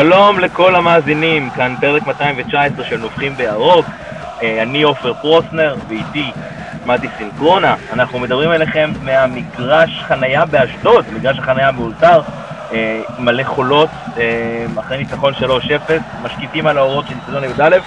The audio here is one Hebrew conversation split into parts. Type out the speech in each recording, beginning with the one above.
שלום לכל המאזינים, כאן פרק 219 של נובחים בירוק. אה, אני עופר פרוסנר, ואיתי מתי סינקרונה. אנחנו מדברים אליכם מהמגרש חנייה באשדוד, מגרש החנייה מאולתר, אה, מלא חולות, אה, אחרי ניצחון 3-0, משקיפים על האורות של ניצחון י"א.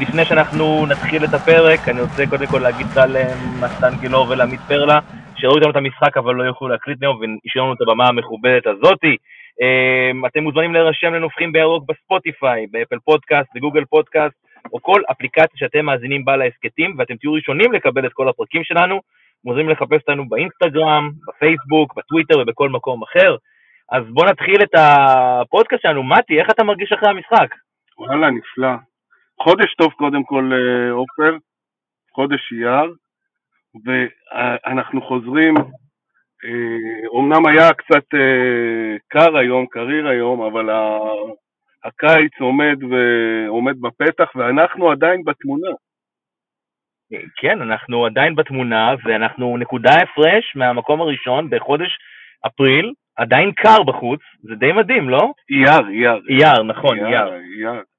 לפני שאנחנו נתחיל את הפרק, אני רוצה קודם כל להגיד תודה למתן גילאור ולעמית פרלה, שראו איתנו את המשחק אבל לא יוכלו להקליט היום והשאירו לנו את הבמה המכובדת הזאתי. אמ, אתם מוזמנים להירשם לנופחים בירוק בספוטיפיי, באפל פודקאסט, בגוגל פודקאסט, או כל אפליקציה שאתם מאזינים בה להסכתים, ואתם תהיו ראשונים לקבל את כל הפרקים שלנו. מוזמנים לחפש אותנו באינסטגרם, בפייסבוק, בטוויטר ובכל מקום אחר. אז בואו נתחיל את הפודקאסט שלנו. מתי, איך אתה מרגיש אחרי המשחק? וואלה, נפלא. חודש טוב קודם כל, אה, עופר, חודש אייר, ואנחנו חוזרים אומנם אה, היה קצת אה, קר היום, קריר היום, אבל הקיץ עומד, ועומד בפתח ואנחנו עדיין בתמונה. כן, אנחנו עדיין בתמונה ואנחנו נקודה הפרש מהמקום הראשון בחודש אפריל, עדיין קר בחוץ, זה די מדהים, לא? אייר, אייר. אייר, נכון, אייר.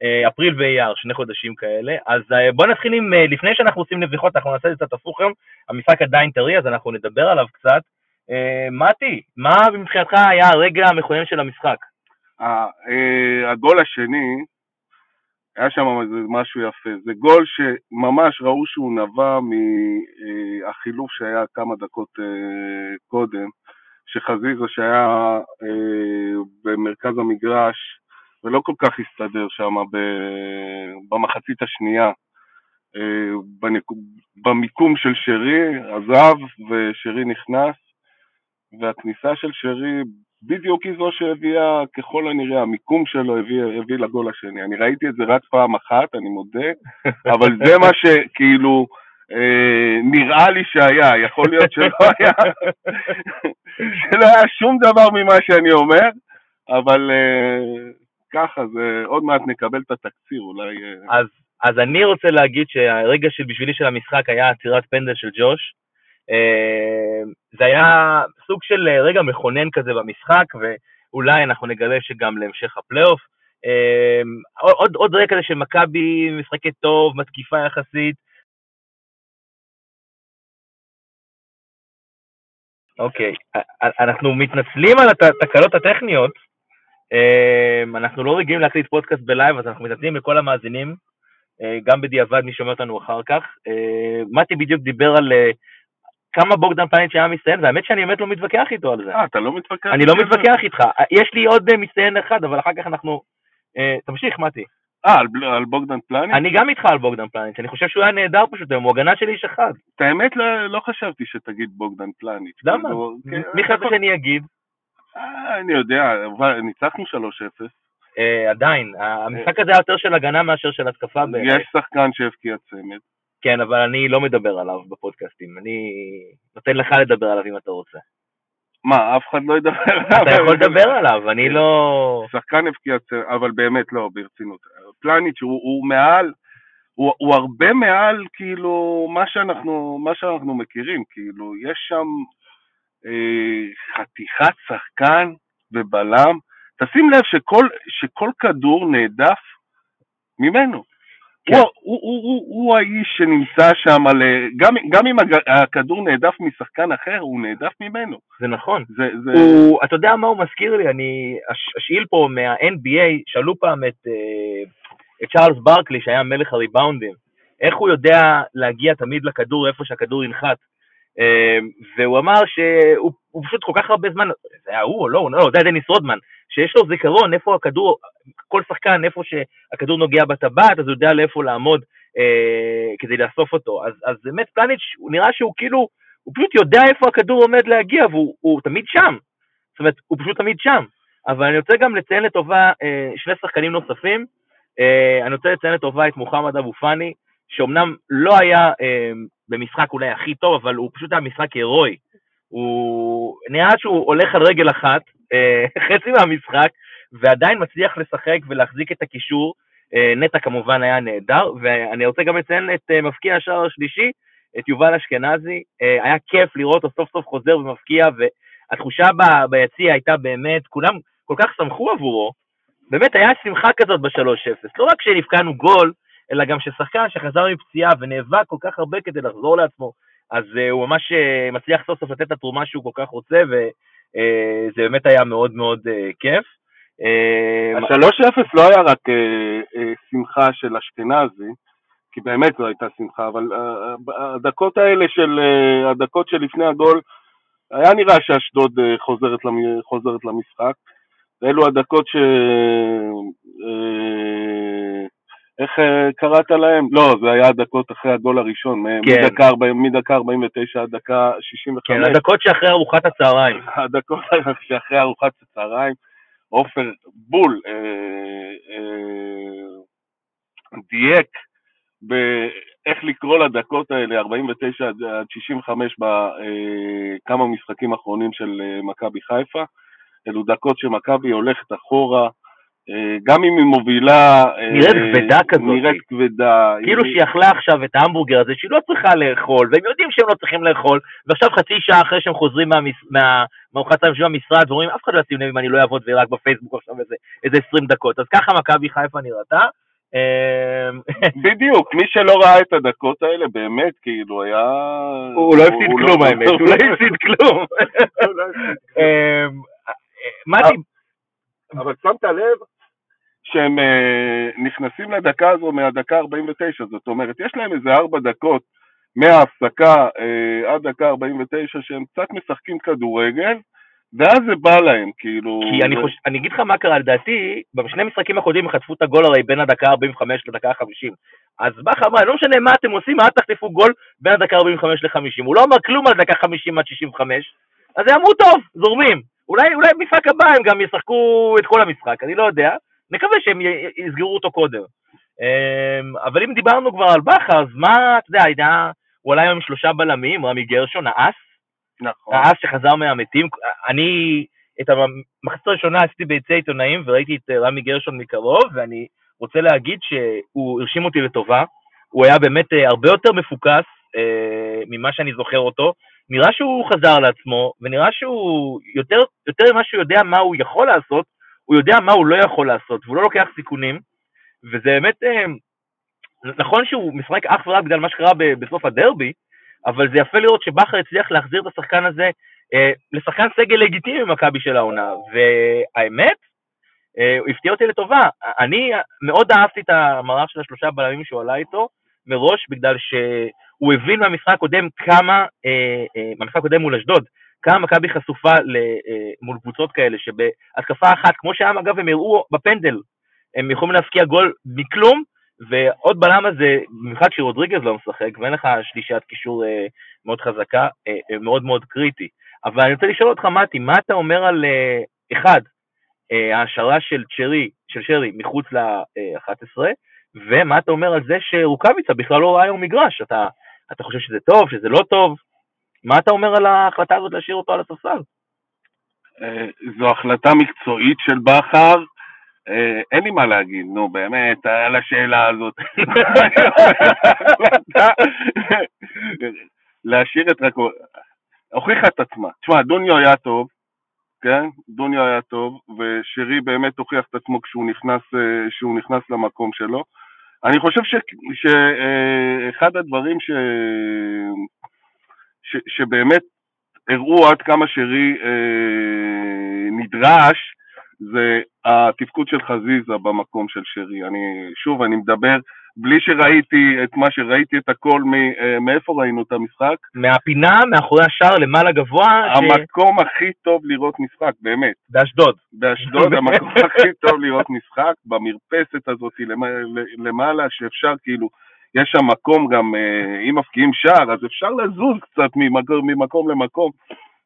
אה, אפריל ואייר, שני חודשים כאלה. אז בוא נתחיל עם, לפני שאנחנו עושים נביחות, אנחנו נעשה את זה קצת הפוך היום, המשחק עדיין טרי, אז אנחנו נדבר עליו קצת. אה, מתי, מה מבחינתך היה הרגע המכונן של המשחק? אה, הגול השני, היה שם משהו יפה. זה גול שממש ראו שהוא נבע מהחילוף שהיה כמה דקות אה, קודם, שחזיזה שהיה במרכז המגרש ולא כל כך הסתדר שם במחצית השנייה. במיקום של שרי, עזב ושרי נכנס, והכניסה של שרי בדיוק היא זו שהביאה, ככל הנראה, המיקום שלו הביא, הביא לגול השני. אני ראיתי את זה רק פעם אחת, אני מודה, אבל זה מה שכאילו אה, נראה לי שהיה, יכול להיות שלא היה, שלא היה שום דבר ממה שאני אומר, אבל אה, ככה, זה, עוד מעט נקבל את התקציר, אולי... אה... אז, אז אני רוצה להגיד שהרגע של בשבילי של המשחק היה עצירת פנדל של ג'וש, זה היה סוג של אה, רגע מכונן כזה במשחק, ואולי אנחנו נגלה שגם להמשך הפלייאוף. אה, עוד, עוד רגע כזה שמכבי משחקת טוב, מתקיפה יחסית. אוקיי, אנחנו מתנצלים על התקלות הטכניות. אנחנו לא רגילים להקליט פודקאסט בלייב, אז אנחנו מתנצלים לכל המאזינים, גם בדיעבד מי שומע אותנו אחר כך. מתי בדיוק דיבר על כמה בוגדן פלניץ' היה מצטיין, והאמת שאני באמת לא מתווכח איתו על זה. אה, אתה לא מתווכח? אני לא מתווכח איתך. יש לי עוד אה, מצטיין אחד, אבל אחר כך אנחנו... אה, תמשיך, מתי. אה, על, על בוגדן פלניץ'? אני גם איתך על בוגדן פלניץ', אני חושב שהוא היה נהדר פשוט היום, הוא הגנה של איש אחד. את האמת, לא, לא חשבתי שתגיד בוגדן פלניץ'. למה? כאילו, כן, מי חשבת שאני אגיד? אה, אני יודע, ניצחנו 3-0. אה, עדיין, המשחק הזה היה יותר של הגנה מאשר של התקפה. יש שחקן שהבקיע צמד. כן, אבל אני לא מדבר עליו בפודקאסטים, אני נותן לך לדבר עליו אם אתה רוצה. מה, אף אחד לא ידבר עליו? אתה יכול לדבר עליו, אני לא... שחקן הבקיע, אבל באמת לא, ברצינות. פלניץ' הוא, הוא מעל, הוא, הוא הרבה מעל, כאילו, מה שאנחנו, מה שאנחנו מכירים, כאילו, יש שם אה, חתיכת שחקן ובלם. תשים לב שכל, שכל כדור נעדף ממנו. כן. הוא, הוא, הוא, הוא, הוא האיש שנמצא שם, גם, גם אם הכדור נעדף משחקן אחר, הוא נעדף ממנו. זה נכון. זה, זה... הוא, אתה יודע מה הוא מזכיר לי? אני אשאיל פה מה-NBA, שאלו פעם את, אה, את צ'ארלס ברקלי, שהיה מלך הריבאונדים, איך הוא יודע להגיע תמיד לכדור איפה שהכדור ינחת. אה, והוא אמר שהוא פשוט כל כך הרבה זמן, זה היה הוא או לא, לא, זה היה דניס רודמן, שיש לו זיכרון איפה הכדור, כל שחקן, איפה שהכדור נוגע בטבעת, אז הוא יודע לאיפה לעמוד אה, כדי לאסוף אותו. אז, אז באמת פלניץ', הוא נראה שהוא כאילו, הוא פשוט יודע איפה הכדור עומד להגיע, והוא תמיד שם. זאת אומרת, הוא פשוט תמיד שם. אבל אני רוצה גם לציין לטובה אה, שני שחקנים נוספים. אה, אני רוצה לציין לטובה את מוחמד אבו פאני, שאומנם לא היה אה, במשחק אולי הכי טוב, אבל הוא פשוט היה משחק הירואי. הוא נראה שהוא הולך על רגל אחת, אה, חצי מהמשחק, ועדיין מצליח לשחק ולהחזיק את הקישור. אה, נטע כמובן היה נהדר, ואני רוצה גם לציין את אה, מפקיע השער השלישי, את יובל אשכנזי. היה כיף לראות אותו סוף סוף חוזר ומפקיע, והתחושה ביציע הייתה באמת, כולם כל כך שמחו עבורו, באמת היה שמחה כזאת ב-3-0. לא רק שנפקענו גול, אלא גם ששחקן שחזר מפציעה ונאבק כל כך הרבה כדי לחזור לעצמו, אז uh, הוא ממש uh, מצליח סוף סוף לתת את התרומה שהוא כל כך רוצה, וזה uh, באמת היה מאוד מאוד uh, כיף. ה-3-0 לא היה רק uh, uh, שמחה של אשכנזי, כי באמת זו הייתה שמחה, אבל הדקות האלה של, הדקות שלפני הגול, היה נראה שאשדוד חוזרת, חוזרת למשחק. ואלו הדקות ש... אה, איך אה, קראת להם? לא, זה היה הדקות אחרי הגול הראשון, כן. מדקה, 40, מדקה 49 עד דקה 65. כן, הדקות שאחרי ארוחת הצהריים. הדקות שאחרי ארוחת הצהריים. עופר בול אה, אה, דייק באיך לקרוא לדקות האלה, 49 עד 65 בכמה משחקים אחרונים של מכבי חיפה. אלו דקות שמכבי הולכת אחורה, אה, גם אם היא מובילה... אה, נראית כבדה כזאת. נראית כבדה. כאילו שהיא אכלה עכשיו את ההמבורגר הזה, שהיא לא צריכה לאכול, והם יודעים שהם לא צריכים לאכול, ועכשיו חצי שעה אחרי שהם חוזרים מארוחת היום במשרד, ואומרים, אף אחד לא ישים לב אם אני לא אעבוד ורק בפייסבוק עכשיו איזה, איזה 20 דקות. אז ככה מכבי חיפה נראתה. אמ, בדיוק, מי שלא ראה את הדקות האלה באמת, כאילו, היה... הוא לא הפסיד לא- כלום האמת, הוא לא הפסיד כלום. אמ, מתי... אבל שמת לב שהם אה, נכנסים לדקה הזו מהדקה 49, זאת אומרת, יש להם איזה ארבע דקות מההפסקה אה, עד דקה 49 שהם קצת משחקים כדורגל, ואז זה בא להם, כאילו... כי אני, חוש... אני אגיד לך מה קרה, לדעתי, בשני משחקים הקודמים חטפו את הגול הרי בין הדקה 45 לדקה 50. אז בכר אמר, לא משנה מה אתם עושים, אל תחטפו גול בין הדקה 45 ל-50. הוא לא אמר כלום על דקה 50 עד 65, אז הם אמרו, טוב, זורמים. אולי, אולי במשחק הבא הם גם ישחקו את כל המשחק, אני לא יודע. נקווה שהם יסגרו אותו קודם. אמ, אבל אם דיברנו כבר על בכר, אז מה, אתה יודע, הייתה, הוא עלה עם שלושה בלמים, רמי גרשון, האס. נכון. האס שחזר מהמתים. אני את המחצית הראשונה עשיתי ביצי עיתונאים וראיתי את רמי גרשון מקרוב, ואני רוצה להגיד שהוא הרשים אותי לטובה. הוא היה באמת אה, הרבה יותר מפוקס אה, ממה שאני זוכר אותו. נראה שהוא חזר לעצמו, ונראה שהוא יותר, יותר ממה שהוא יודע מה הוא יכול לעשות, הוא יודע מה הוא לא יכול לעשות, והוא לא לוקח סיכונים, וזה באמת, אה, נכון שהוא משחק אך ורק בגלל מה שקרה בסוף הדרבי, אבל זה יפה לראות שבכר הצליח להחזיר את השחקן הזה אה, לשחקן סגל לגיטימי במכבי של העונה, והאמת, אה, הוא הפתיע אותי לטובה. אני מאוד אהבתי את המערך של השלושה בלמים שהוא עלה איתו, מראש, בגלל ש... הוא הבין מהמשחק הקודם כמה, אה, אה, במשחק הקודם מול אשדוד, כמה מכבי חשופה אה, מול קבוצות כאלה, שבהתקפה אחת, כמו שהיום אגב הם הראו בפנדל, הם יכולים להפקיע גול מכלום, ועוד בלם הזה, במיוחד כשרודריגז לא משחק, ואין לך שלישת קישור אה, מאוד חזקה, מאוד מאוד קריטי. אבל אני רוצה לשאול אותך, מתי, מה אתה אומר על, אחד, ההשערה של צ'רי, של שרי מחוץ ל-11, ומה אתה אומר על זה שרוקאביצה בכלל לא ראה היום מגרש? אתה אתה חושב שזה טוב, שזה לא טוב? מה אתה אומר על ההחלטה הזאת להשאיר אותו על הספסל? אה, זו החלטה מקצועית של בכר, אה, אין לי מה להגיד, נו באמת, על השאלה הזאת. להשאיר את רק... הוכיחה את עצמה. תשמע, דוניו היה טוב, כן? דוניו היה טוב, ושרי באמת הוכיח את עצמו כשהוא נכנס, אה, נכנס למקום שלו. אני חושב שאחד הדברים ש... ש... שבאמת הראו עד כמה שרי אה, נדרש, זה התפקוד של חזיזה במקום של שרי. אני, שוב, אני מדבר בלי שראיתי את מה שראיתי את הכל, אה, מאיפה ראינו את המשחק? מהפינה, מאחורי השער, למעלה גבוה. המקום ש... הכי טוב לראות משחק, באמת. באשדוד. באשדוד, המקום הכי טוב לראות משחק, במרפסת הזאת למעלה, שאפשר כאילו, יש שם מקום גם, אה, אם מפקיעים שער, אז אפשר לזוז קצת ממקום, ממקום למקום.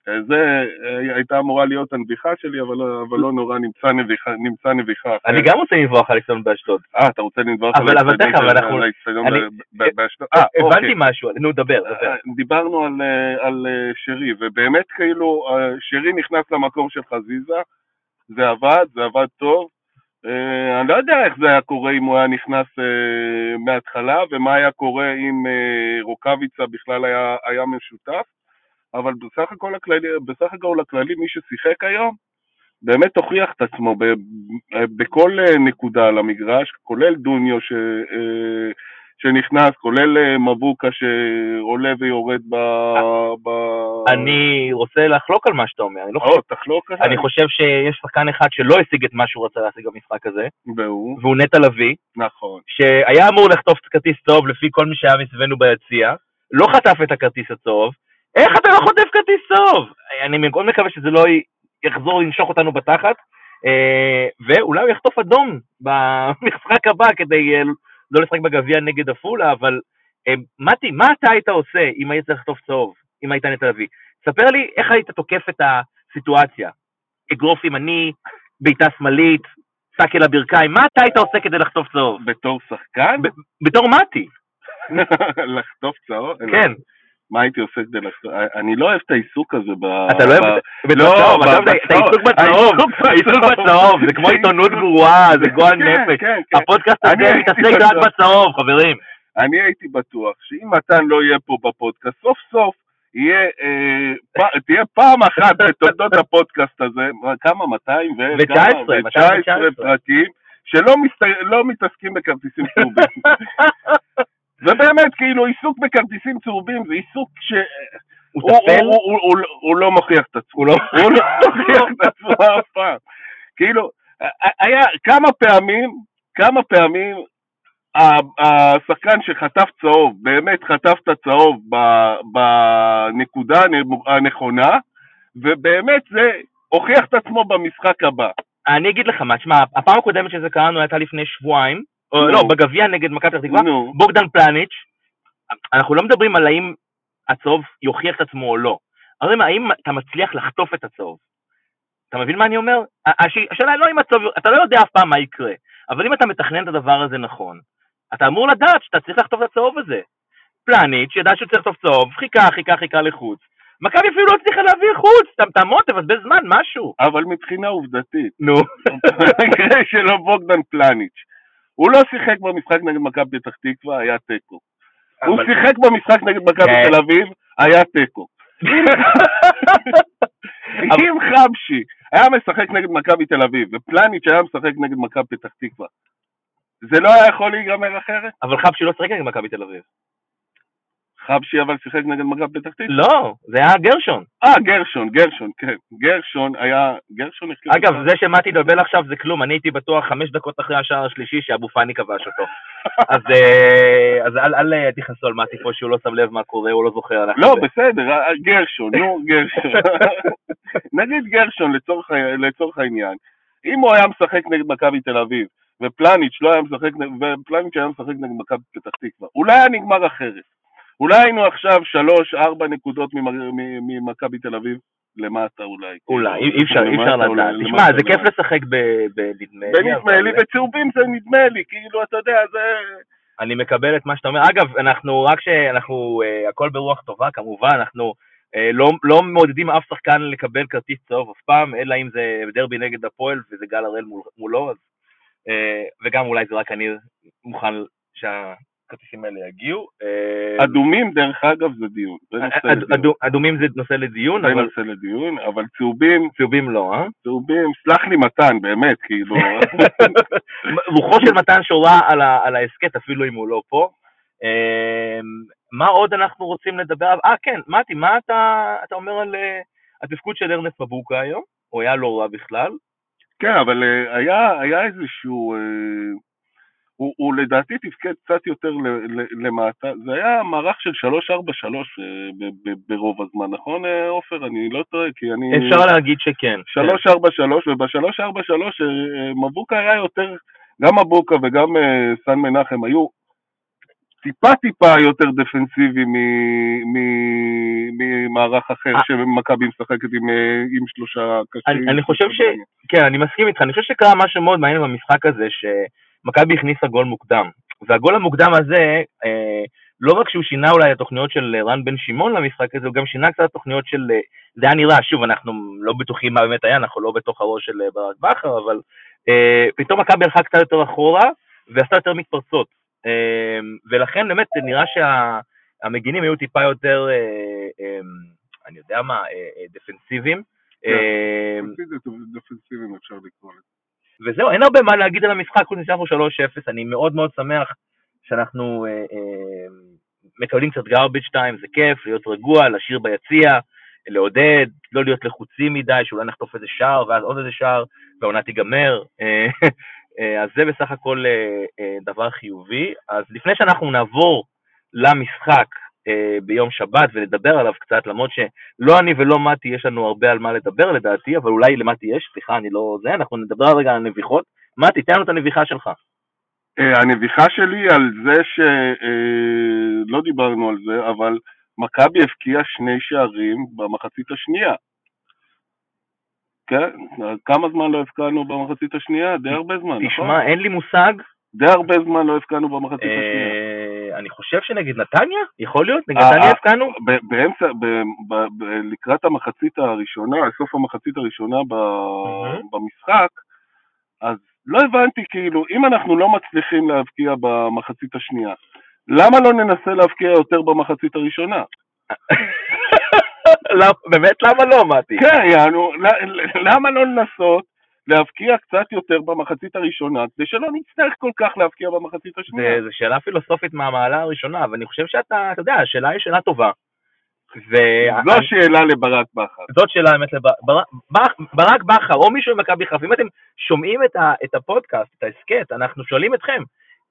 זה אה, הייתה אמורה להיות הנביחה שלי, אבל לא, אבל לא נורא, נמצא. נמצא נביחה אני גם רוצה לנבוח על האצטדיון באשדוד. אה, אתה רוצה לנבוח על האצטדיון באשדוד? אה, הבנתי אוקיי. משהו, נו, דבר, דבר. אה, דיברנו על שרי, ובאמת כאילו, שרי נכנס למקום של חזיזה, זה עבד, זה עבד טוב. אני לא יודע איך זה היה קורה אם הוא היה נכנס מההתחלה, ומה היה קורה אם רוקאביצה בכלל היה משותף. אבל בסך הכל הכללי, בסך הכל הכללי מי ששיחק היום באמת הוכיח את עצמו ב, בכל אה, נקודה על המגרש, כולל דוניו ש, אה, שנכנס, כולל אה, מבוקה שעולה ויורד ב... ב... אני רוצה לחלוק על מה שאתה אומר, אני לא חושב... תחלוק עליי. אני חושב שיש שחקן אחד שלא השיג את מה שהוא רצה להשיג במשחק הזה, והוא, והוא נטע לביא, נכון. שהיה אמור לחטוף כרטיס צהוב לפי כל מי שהיה מסביבנו ביציע, לא חטף את הכרטיס הצהוב, איך אתה לא חוטף כרטיס צהוב? אני מאוד מקווה שזה לא יחזור לנשוך אותנו בתחת, אה, ואולי הוא יחטוף אדום במשחק הבא כדי אה, לא לשחק בגביע נגד עפולה, אבל אה, מתי, מה אתה היית עושה אם היית צריך לחטוף צהוב, אם היית נטע לביא? ספר לי איך היית תוקף את הסיטואציה. אגרוף ימני, בעיטה שמאלית, סאקל הברכיים, מה אתה היית עושה כדי לחטוף צהוב? בתור שחקן? בתור מתי, לחטוף צהוב? כן. מה הייתי עושה כדי לחטוף? אני לא אוהב את העיסוק הזה ב... אתה לא אוהב את? לא, העיסוק בצהוב, העיסוק בצהוב. זה כמו עיתונות גרועה, זה גועל כן, נפש. כן, כן. הפודקאסט הזה מתעסק רק. בצהוב, חברים. אני הייתי בטוח שאם מתן לא יהיה פה בפודקאסט, סוף סוף יהיה, אה, תהיה פעם אחת בתולדות הפודקאסט הזה, כמה? 200 ו... ו- 19, כמה? 219. 19 פרקים, שלא לא מתעסקים בכרטיסים צהובים. כאילו, עיסוק בכרטיסים צהובים זה עיסוק ש... הוא טפל? הוא- לא מוכיח את עצמו. הוא לא... לא מוכיח את עצמו אף פעם. כאילו, היה כמה פעמים, כמה פעמים השחקן שחטף צהוב, באמת חטף את הצהוב בנקודה הנ- הנכונה, ובאמת זה הוכיח את עצמו במשחק הבא. אני אגיד לך מה, תשמע, הפעם הקודמת שזה קרה לנו הייתה לפני שבועיים. לא, בגביע נגד מכבי פתח תקווה, בוגדן פלניץ', אנחנו לא מדברים על האם הצהוב יוכיח את עצמו או לא. אנחנו מדברים האם אתה מצליח לחטוף את הצהוב. אתה מבין מה אני אומר? הש- השאלה לא אם הצהוב, אתה לא יודע אף פעם מה יקרה, אבל אם אתה מתכנן את הדבר הזה נכון, אתה אמור לדעת שאתה צריך לחטוף את הצהוב הזה. פלניץ' ידע שהוא צריך לחטוף צהוב, חיכה, חיכה, חיכה לחוץ. מכבי אפילו לא הצליחה להביא חוץ, ת- תעמוד, תבזבז זמן, משהו. אבל מבחינה עובדתית, נו. במקרה שלו בוגדן פלניץ', הוא לא שיחק במשחק נגד מכבי פתח תקווה, היה תיקו. הוא שיחק במשחק נגד מכבי כן. תל אביב, היה תיקו. אם חבשי היה משחק נגד מכבי תל אביב, ופלניץ' היה משחק נגד מכבי פתח תקווה, זה לא היה יכול להיגמר אחרת? אבל חבשי לא שיחק נגד מכבי תל אביב. חבשי אבל שיחק נגד מכבי פתח תקווה? לא, זה היה גרשון. אה, גרשון, גרשון, כן. גרשון היה... גרשון החליט... אגב, זה שמתי דבל עכשיו זה כלום, אני הייתי בטוח חמש דקות אחרי השער השלישי שאבו פאני כבש אותו. אז אה, אז אל- אל אה, תכנסו על מתי פה שהוא לא שם לב מה קורה, הוא לא זוכר לא. בסדר, אה, גרשון, נו, גרשון. נגיד גרשון לצורך, לצורך העניין, אם הוא היה משחק נגד מכבי תל אביב, ופלניץ' לא היה משחק, ופלניץ' היה משחק נגד מכבי פתח תקווה, אולי היה נגמר אחרת. אולי היינו עכשיו שלוש, ארבע נקודות ממכבי תל אביב, למטה אולי. אולי, אי אי אפשר, אי אפשר לדעת. תשמע, זה כיף. לשחק בנדמה לי. בנדמה לי, אבל וצהובים זה נדמה לי, כאילו, אתה יודע, זה... אני מקבל את מה שאתה אומר. אגב, אנחנו רק שאנחנו, אה, הכל ברוח טובה כמובן, אנחנו אה, לא, לא מעודדים אף שחקן לקבל כרטיס צהוב אף פעם, אלא אם זה דרבי נגד הפועל וזה גל הראל מול, מולו, אז, אה, וגם אולי זה רק אני מוכן שהכרטיסים האלה יגיעו. אה, אדומים, דרך אגב, זה דיון. אדו- אדומים זה נושא לדיון, זה נושא לדיון, אבל צהובים, צהובים לא, אה? צהובים, סלח לי מתן, באמת, כאילו. רוחו של מתן שורה על ההסכת, אפילו אם הוא לא פה. אה, מה עוד אנחנו רוצים לדבר עליו? אה, כן, מתי, מה אתה, אתה אומר על אה, התפקוד של ארנס מבוקה היום? הוא היה לא רע בכלל. כן, אבל אה, היה, היה איזשהו... הוא, הוא לדעתי תפקד קצת יותר למטה, זה היה מערך של 343 אה, ברוב הזמן, נכון אה, עופר? אני לא טועה, כי אני... אפשר להגיד שכן. 343, וב-343 אה, מבוקה היה יותר, גם מבוקה וגם סן מנחם היו טיפה טיפה יותר דפנסיבי ממערך אחר. שמכבי משחקת עם, עם שלושה קשים. אני- אני חושב ש- כן, אני מסכים איתך. אני חושב שקרה משהו מאוד מעניין במשחק הזה, שמכבי הכניסה גול מוקדם. והגול המוקדם הזה, אה, לא רק שהוא שינה אולי התוכניות של אה, רן בן שמעון למשחק הזה, הוא גם שינה קצת את התוכניות של... זה היה נראה, שוב, אנחנו לא בטוחים מה באמת היה, אנחנו לא בתוך הראש של אה, ברק בכר, אבל אה, פתאום מכבי הלכה קצת יותר אחורה, ועשתה יותר מתפרצות. אה, ולכן באמת נראה שהמגינים היו טיפה יותר, אה, אה, אני יודע מה, אה, אה, דפנסיביים. אה, דפנסיביים אפשר לקרוא לזה. וזהו, אין הרבה מה להגיד על המשחק, חוץ מזה 3-0, אני מאוד מאוד שמח שאנחנו אה, אה, מקבלים קצת garbage time, זה כיף, להיות רגוע, לשיר ביציע, לעודד, לא להיות לחוצים מדי, שאולי נחטוף איזה שער ואז עוד איזה שער, והעונה תיגמר. אה, אה, אז זה בסך הכל אה, דבר חיובי. אז לפני שאנחנו נעבור למשחק ביום שבת ולדבר עליו קצת, למרות שלא אני ולא מתי יש לנו הרבה על מה לדבר לדעתי, אבל אולי למתי יש, סליחה, אני לא זה, אנחנו נדבר רגע על הנביחות. מתי, תן לנו את הנביחה שלך. אה, הנביחה שלי על זה שלא אה, דיברנו על זה, אבל מכבי הבקיעה שני שערים במחצית השנייה. כן, כמה זמן לא הבקענו במחצית השנייה? די הרבה זמן, נכון? תשמע, אין לי מושג. די הרבה זמן לא הבקענו במחצית השנייה. אני חושב שנגד נתניה, יכול להיות, נגד נתניה הבקענו. באמצע, לקראת המחצית הראשונה, סוף המחצית הראשונה במשחק, אז לא הבנתי, כאילו, אם אנחנו לא מצליחים להבקיע במחצית השנייה, למה לא ננסה להבקיע יותר במחצית הראשונה? באמת, למה לא, מתי? כן, יענו, למה לא לנסות להבקיע קצת יותר במחצית הראשונה, כדי שלא נצטרך כל כך להבקיע במחצית השנייה? זו שאלה פילוסופית מהמעלה הראשונה, אבל אני חושב שאתה, אתה יודע, השאלה היא שאלה טובה. ו... זו שאלה לברק בכר. זאת שאלה באמת לברק ברק בכר, או מישהו ממכבי חיפה, אם אתם שומעים את, ה, את הפודקאסט, את ההסכת, אנחנו שואלים אתכם,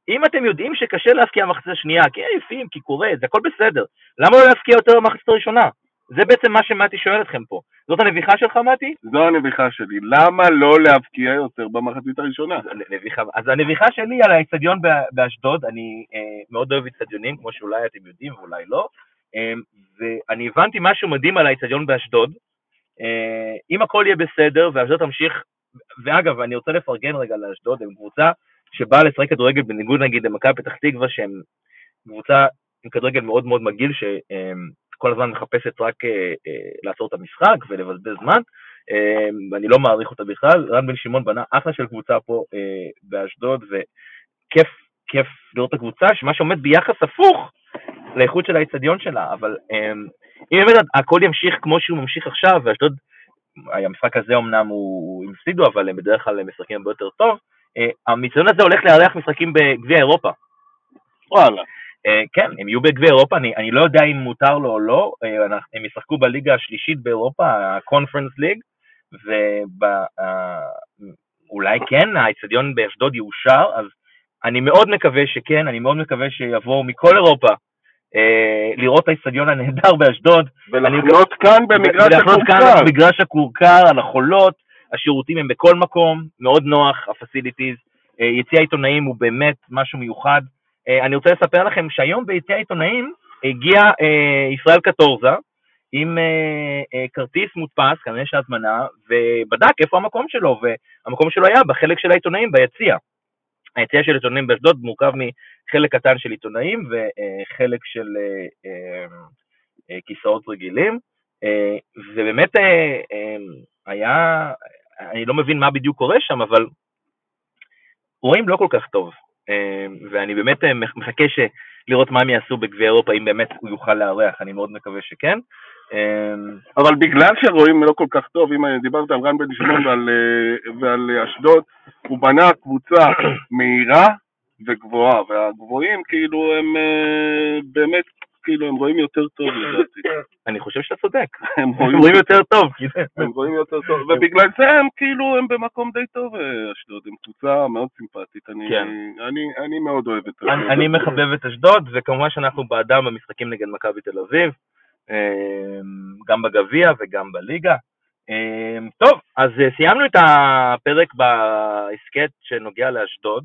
אם אתם יודעים שקשה להפקיע במחצית השנייה, כי עייפים, כי קורה, זה הכל בסדר, למה לא להפקיע יותר במחצית הראשונה? זה בעצם מה שמתי שואל אתכם פה. זאת הנביכה שלך, מתי? זו הנביכה שלי. למה לא להבקיע יותר במחצית הראשונה? נביכה. אז הנביכה שלי על האצטדיון באשדוד, אני אה, מאוד אוהב אצטדיונים, כמו שאולי אתם יודעים ואולי לא, אה, ואני הבנתי משהו מדהים על האצטדיון באשדוד. אה, אם הכל יהיה בסדר ואשדוד תמשיך, ואגב, אני רוצה לפרגן רגע לאשדוד, הם קבוצה שבאה לשחק כדורגל בניגוד נגיד למכבי פתח תקווה, שהם קבוצה עם כדורגל מאוד מאוד מגעיל, שכל הזמן מחפשת רק אה, אה, לעצור את המשחק ולבזבז זמן, אה, ואני לא מעריך אותה בכלל. רן בן שמעון בנה אחלה של קבוצה פה באשדוד, וכיף, כיף לראות את הקבוצה, שמה שעומד ביחס הפוך לאיכות של האיצטדיון שלה, אבל אם באמת הכל ימשיך כמו שהוא ממשיך עכשיו, ואשדוד, המשחק הזה אמנם הוא הפסידו, אבל הם בדרך כלל משחקים הרבה יותר טוב, המצטדיון הזה הולך לארח משחקים בגביע אירופה. וואלה. אה, כן, הם יהיו בגביע אירופה, אני, אני לא יודע אם מותר לו או לא, אה, הם ישחקו בליגה השלישית באירופה, ה-conference league, ואולי אה, כן, האצטדיון באשדוד יאושר, אז אני מאוד מקווה שכן, אני מאוד מקווה שיבואו מכל אירופה לראות את האצטדיון הנהדר באשדוד. ולחנות כאן במגרש הכורכר. ולחנות כאן במגרש הכורכר, על החולות, השירותים הם בכל מקום, מאוד נוח, הפסיליטיז. יציע העיתונאים הוא באמת משהו מיוחד. אה, אני רוצה לספר לכם שהיום ביציע העיתונאים הגיע אה, ישראל קטורזה עם אה, כרטיס מודפס, כנראה יש הזמנה, ובדק איפה המקום שלו, והמקום שלו היה בחלק של העיתונאים ביציע. היציע של עיתונאים באשדוד מורכב מחלק קטן של עיתונאים וחלק של כיסאות רגילים, ובאמת היה, אני לא מבין מה בדיוק קורה שם, אבל רואים לא כל כך טוב. אמ, ואני באמת אה, מחכה לראות מה הם יעשו בגביע אירופה, אם באמת הוא יוכל לארח, אני מאוד מקווה שכן. אמ, אבל בגלל שרואים לא כל כך טוב, אם דיברת על רן בן שמעון ועל, אה, ועל אשדוד, הוא בנה קבוצה מהירה וגבוהה, והגבוהים כאילו הם אה, באמת כאילו הם רואים יותר טוב לדעתי. אני חושב שאתה צודק, הם רואים יותר טוב. הם רואים יותר טוב, ובגלל זה הם כאילו, הם במקום די טוב, אה, אשדוד, הם קבוצה מאוד סימפטית, כן. אני מאוד אוהב את אשדוד. אני מחבב את אשדוד, וכמובן שאנחנו בעדם במשחקים נגד מכבי תל אביב, אה, גם בגביע וגם בליגה. אה, טוב, אז סיימנו את הפרק בהסכת שנוגע לאשדוד.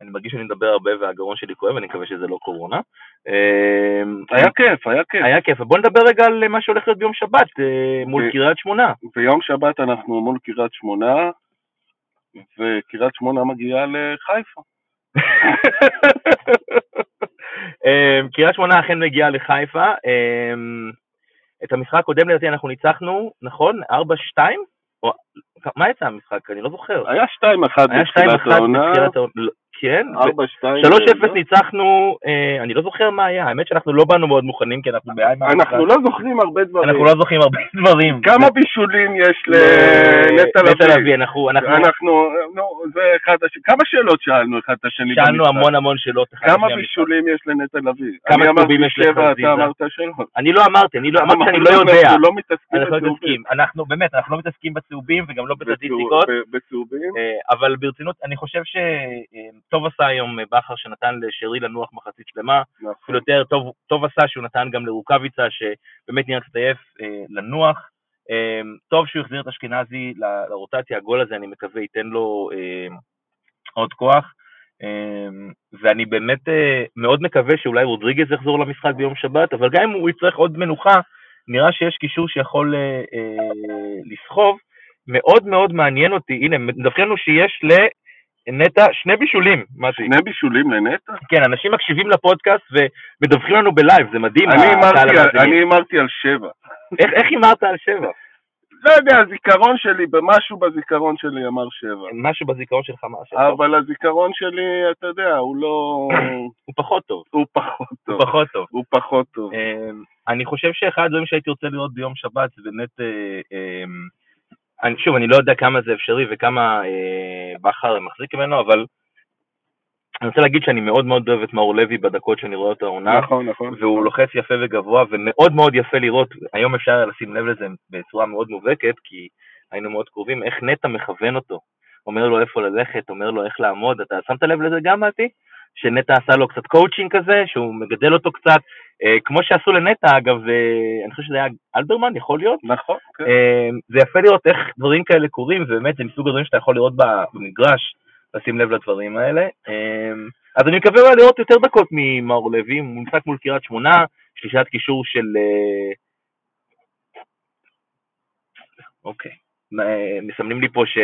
אני מרגיש שאני מדבר הרבה והגרון שלי כואב, אני מקווה שזה לא קורונה. אמ, היה כיף, היה כיף. היה כיף, בוא נדבר רגע על מה שהולך להיות ביום שבת אה, מול קריית שמונה. ביום שבת אנחנו מול קריית שמונה, וקריית שמונה מגיעה לחיפה. אמ, קריית שמונה אכן מגיעה לחיפה. אמ, את המשחק הקודם לדעתי אנחנו ניצחנו, נכון? 4-2? מה יצא המשחק? אני לא זוכר. היה 2-1 בתחילת העונה. כן, ארבע, שתיים. 3-0 לא? ניצחנו, אה, אני לא זוכר מה היה, האמת שאנחנו לא באנו מאוד מוכנים, כי אנחנו בעין אנחנו לא זוכרים הרבה דברים. אנחנו לא זוכרים הרבה דברים. כמה בישולים יש ל- לנטע נטע לביא, לביא? אנחנו אנחנו אנחנו, נו, זה אחד. כמה שאלות שאלנו אחד את השני שאלנו? המון המון שאלות. כמה. בישולים יש לנטע לביא? כמה צהובים יש לחזיזה? אני לא אמרתי, אני לא אמרתי שאני לא יודע. אנחנו לא מתעסקים אנחנו לא. מתעסקים, אנחנו באמת, אנחנו לא מתעסקים בצהובים וגם לא בסטטיסטיקות, בצהובים? אה, אבל ברצינות, אני חושב שטוב עשה היום אה, בכר שנתן לשרי לנוח מחצית שלמה, נכון. אפילו יותר טוב, טוב עשה שהוא נתן גם לרוקאביצה, שבאמת נראה קצת עייף, אה, לנוח. אה, טוב שהוא החזיר את אשכנזי ל- לרוטציה, הגול הזה, אני מקווה, ייתן לו עוד כוח. ואני באמת מאוד מקווה שאולי רודריגז יחזור למשחק ביום שבת, אבל גם אם הוא יצטרך עוד מנוחה, נראה שיש קישור שיכול לסחוב. מאוד מאוד מעניין אותי, הנה, מדווחים לנו שיש לנטע שני בישולים, מתי. שני בישולים לנטע? כן, אנשים מקשיבים לפודקאסט ומדווחים לנו בלייב, זה מדהים. אני הימרתי על- שבע. איך- הימרת על שבע? לא יודע, הזיכרון שלי, במשהו בזיכרון שלי אמר שבע. משהו בזיכרון שלך מה שבע. אבל הזיכרון שלי, אתה יודע, הוא לא... הוא פחות טוב, הוא פחות טוב. הוא פחות טוב. הוא פחות טוב. אמ, אני חושב שאחד הדברים שהייתי רוצה לראות ביום שבת זה באמת, אה, אמ, אני, שוב, אני לא יודע כמה זה אפשרי וכמה אה, בכר מחזיק ממנו, אבל אני רוצה להגיד שאני מאוד מאוד אוהב את מאור לוי בדקות שאני רואה אותו העונה. נכון, נכון. והוא לוחץ יפה וגבוה, ומאוד מאוד יפה לראות, היום אפשר לשים לב לזה בצורה מאוד מובהקת, כי היינו מאוד קרובים, איך נטע מכוון אותו. אומר לו איפה ללכת, אומר לו איך לעמוד, אתה שמת לב לזה גם, מתי? שנטע עשה לו קצת קואוצ'ינג כזה, שהוא מגדל אותו קצת, אה, כמו שעשו לנטע, אגב, אה, אני חושב שזה היה אלברמן, יכול להיות? נכון, כן. אה, זה יפה לראות איך דברים כאלה קורים, ובאמת זה מסוג הדברים שאתה יכול לראות במגרש, לשים לב לדברים האלה. אה, אז אני מקווה אולי לראות יותר דקות ממאור לוי, הוא משחק מול קריית שמונה, שלישת קישור של... אה, אוקיי, אה, מסמנים לי פה ש...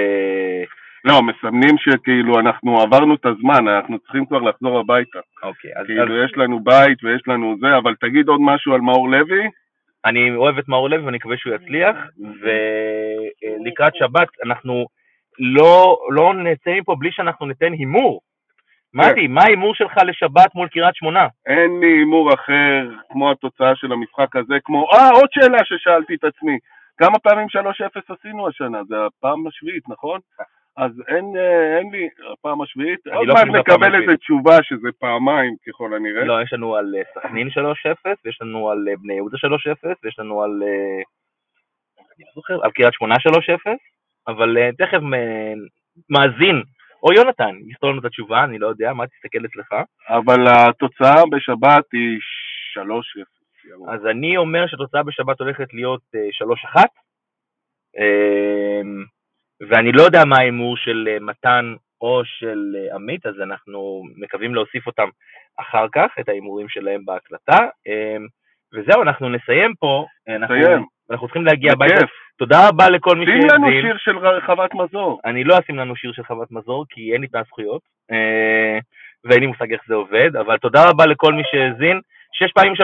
לא, מסמנים שכאילו אנחנו עברנו את הזמן, אנחנו צריכים כבר לחזור הביתה. אוקיי, אז, אז כאילו, יש לנו בית ויש לנו זה, אבל תגיד עוד משהו על מאור לוי. אני אוהב את מאור לוי ואני מקווה שהוא יצליח, ולקראת שבת אנחנו לא, לא נצא מפה בלי שאנחנו ניתן הימור. מתי, מה ההימור שלך לשבת מול קריית שמונה? אין לי הימור אחר כמו התוצאה של המשחק הזה, כמו... אה, עוד שאלה ששאלתי את עצמי. כמה פעמים 3-0 עשינו השנה? זה הפעם השביעית, נכון? אז אין, אה, אין לי, הפעם השביעית, עוד לא מעט נקבל. איזה תשובה שזה פעמיים ככל הנראה. לא, יש לנו על אה, סכנין 3-0, ויש לנו על אה, בני יהודה 3-0, ויש לנו על... אני לא זוכר, על קריית שמונה 3-0, אבל תכף מאזין, או יונתן, יסתור לנו את התשובה, אני לא יודע, מה תסתכל אצלך? אבל התוצאה בשבת היא 3-0. אז אני אומר שהתוצאה בשבת הולכת להיות אה, 3-1, אה, ואני לא יודע מה ההימור של אה, מתן או של אה, עמית, אז אנחנו מקווים להוסיף אותם אחר כך, את ההימורים שלהם בהקלטה. אה, וזהו, אנחנו נסיים פה. אה, אנחנו, נסיים. אנחנו צריכים להגיע הביתה. תודה רבה לכל מי שים לנו שהאזין. שיר של רחבת מזור. אני לא אשים לנו שיר של חוות מזור, כי אין לי את הזכויות, ואין לי מושג איך זה עובד, אבל תודה רבה לכל מי שהאזין. שש פעמים 3-0,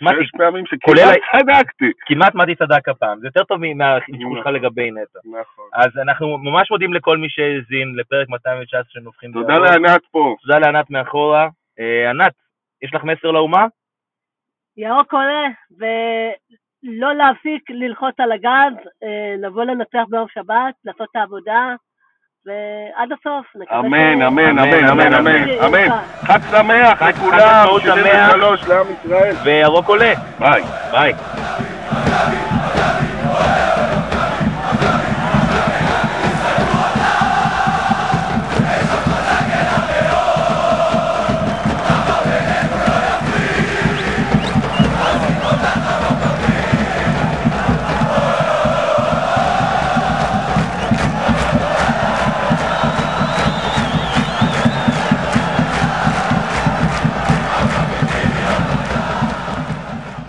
מתי, שש פעמים כולל שכמעט צדקתי. כמעט מתי צדק הפעם, זה יותר טוב מהחשבון שלך לגבי נטע. נכון. אז אנחנו ממש מודים לכל מי שהאזין לפרק 219 של נובחים תודה. לענת פה. תודה לענת מאחורה. אה, ענת, יש לך מסר לאומה? ירוק עולה, ולא להפסיק ללחוץ על הגז, אה, לבוא לנצח ביום שבת, לעשות את העבודה, ועד הסוף. נקווה אמן, אמן, אמן, אמן, אמן, אמן. חג שמח לכולם, חג עצמאות שמח. 73 לעם ישראל. וירוק עולה. ביי. ביי.